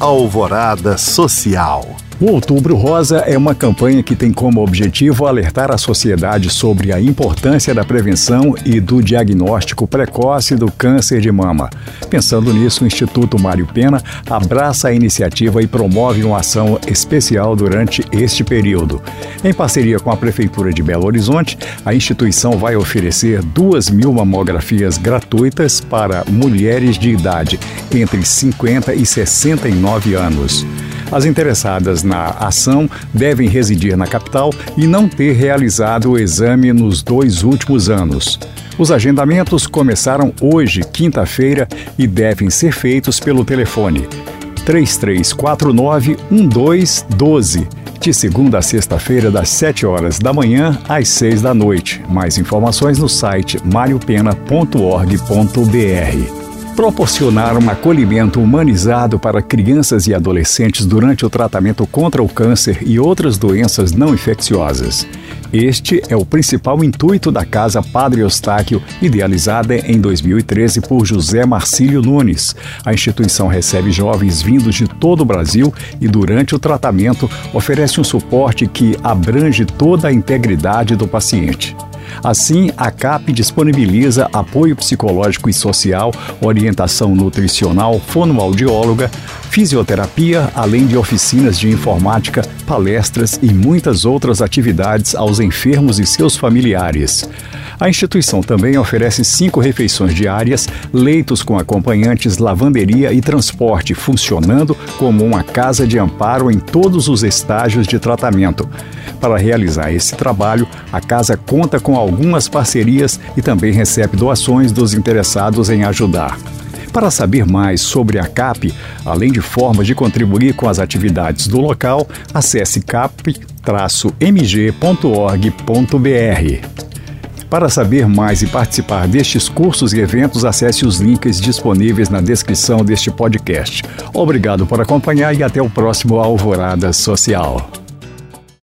Alvorada Social. O Outubro Rosa é uma campanha que tem como objetivo alertar a sociedade sobre a importância da prevenção e do diagnóstico precoce do câncer de mama. Pensando nisso, o Instituto Mário Pena abraça a iniciativa e promove uma ação especial durante este período. Em parceria com a Prefeitura de Belo Horizonte, a instituição vai oferecer duas mil mamografias gratuitas para mulheres de idade entre 50 e 69 anos. As interessadas na ação devem residir na capital e não ter realizado o exame nos dois últimos anos. Os agendamentos começaram hoje, quinta-feira, e devem ser feitos pelo telefone 3349-1212, de segunda a sexta-feira, das 7 horas da manhã às 6 da noite. Mais informações no site mariopena.org.br proporcionar um acolhimento humanizado para crianças e adolescentes durante o tratamento contra o câncer e outras doenças não infecciosas. Este é o principal intuito da Casa Padre Eustáquio, idealizada em 2013 por José Marcílio Nunes. A instituição recebe jovens vindos de todo o Brasil e, durante o tratamento, oferece um suporte que abrange toda a integridade do paciente. Assim, a CAP disponibiliza apoio psicológico e social, orientação nutricional, fonoaudióloga, fisioterapia, além de oficinas de informática, palestras e muitas outras atividades aos enfermos e seus familiares. A instituição também oferece cinco refeições diárias, leitos com acompanhantes, lavanderia e transporte, funcionando como uma casa de amparo em todos os estágios de tratamento. Para realizar esse trabalho, a casa conta com algumas parcerias e também recebe doações dos interessados em ajudar. Para saber mais sobre a CAP, além de formas de contribuir com as atividades do local, acesse cap-mg.org.br. Para saber mais e participar destes cursos e eventos, acesse os links disponíveis na descrição deste podcast. Obrigado por acompanhar e até o próximo Alvorada Social.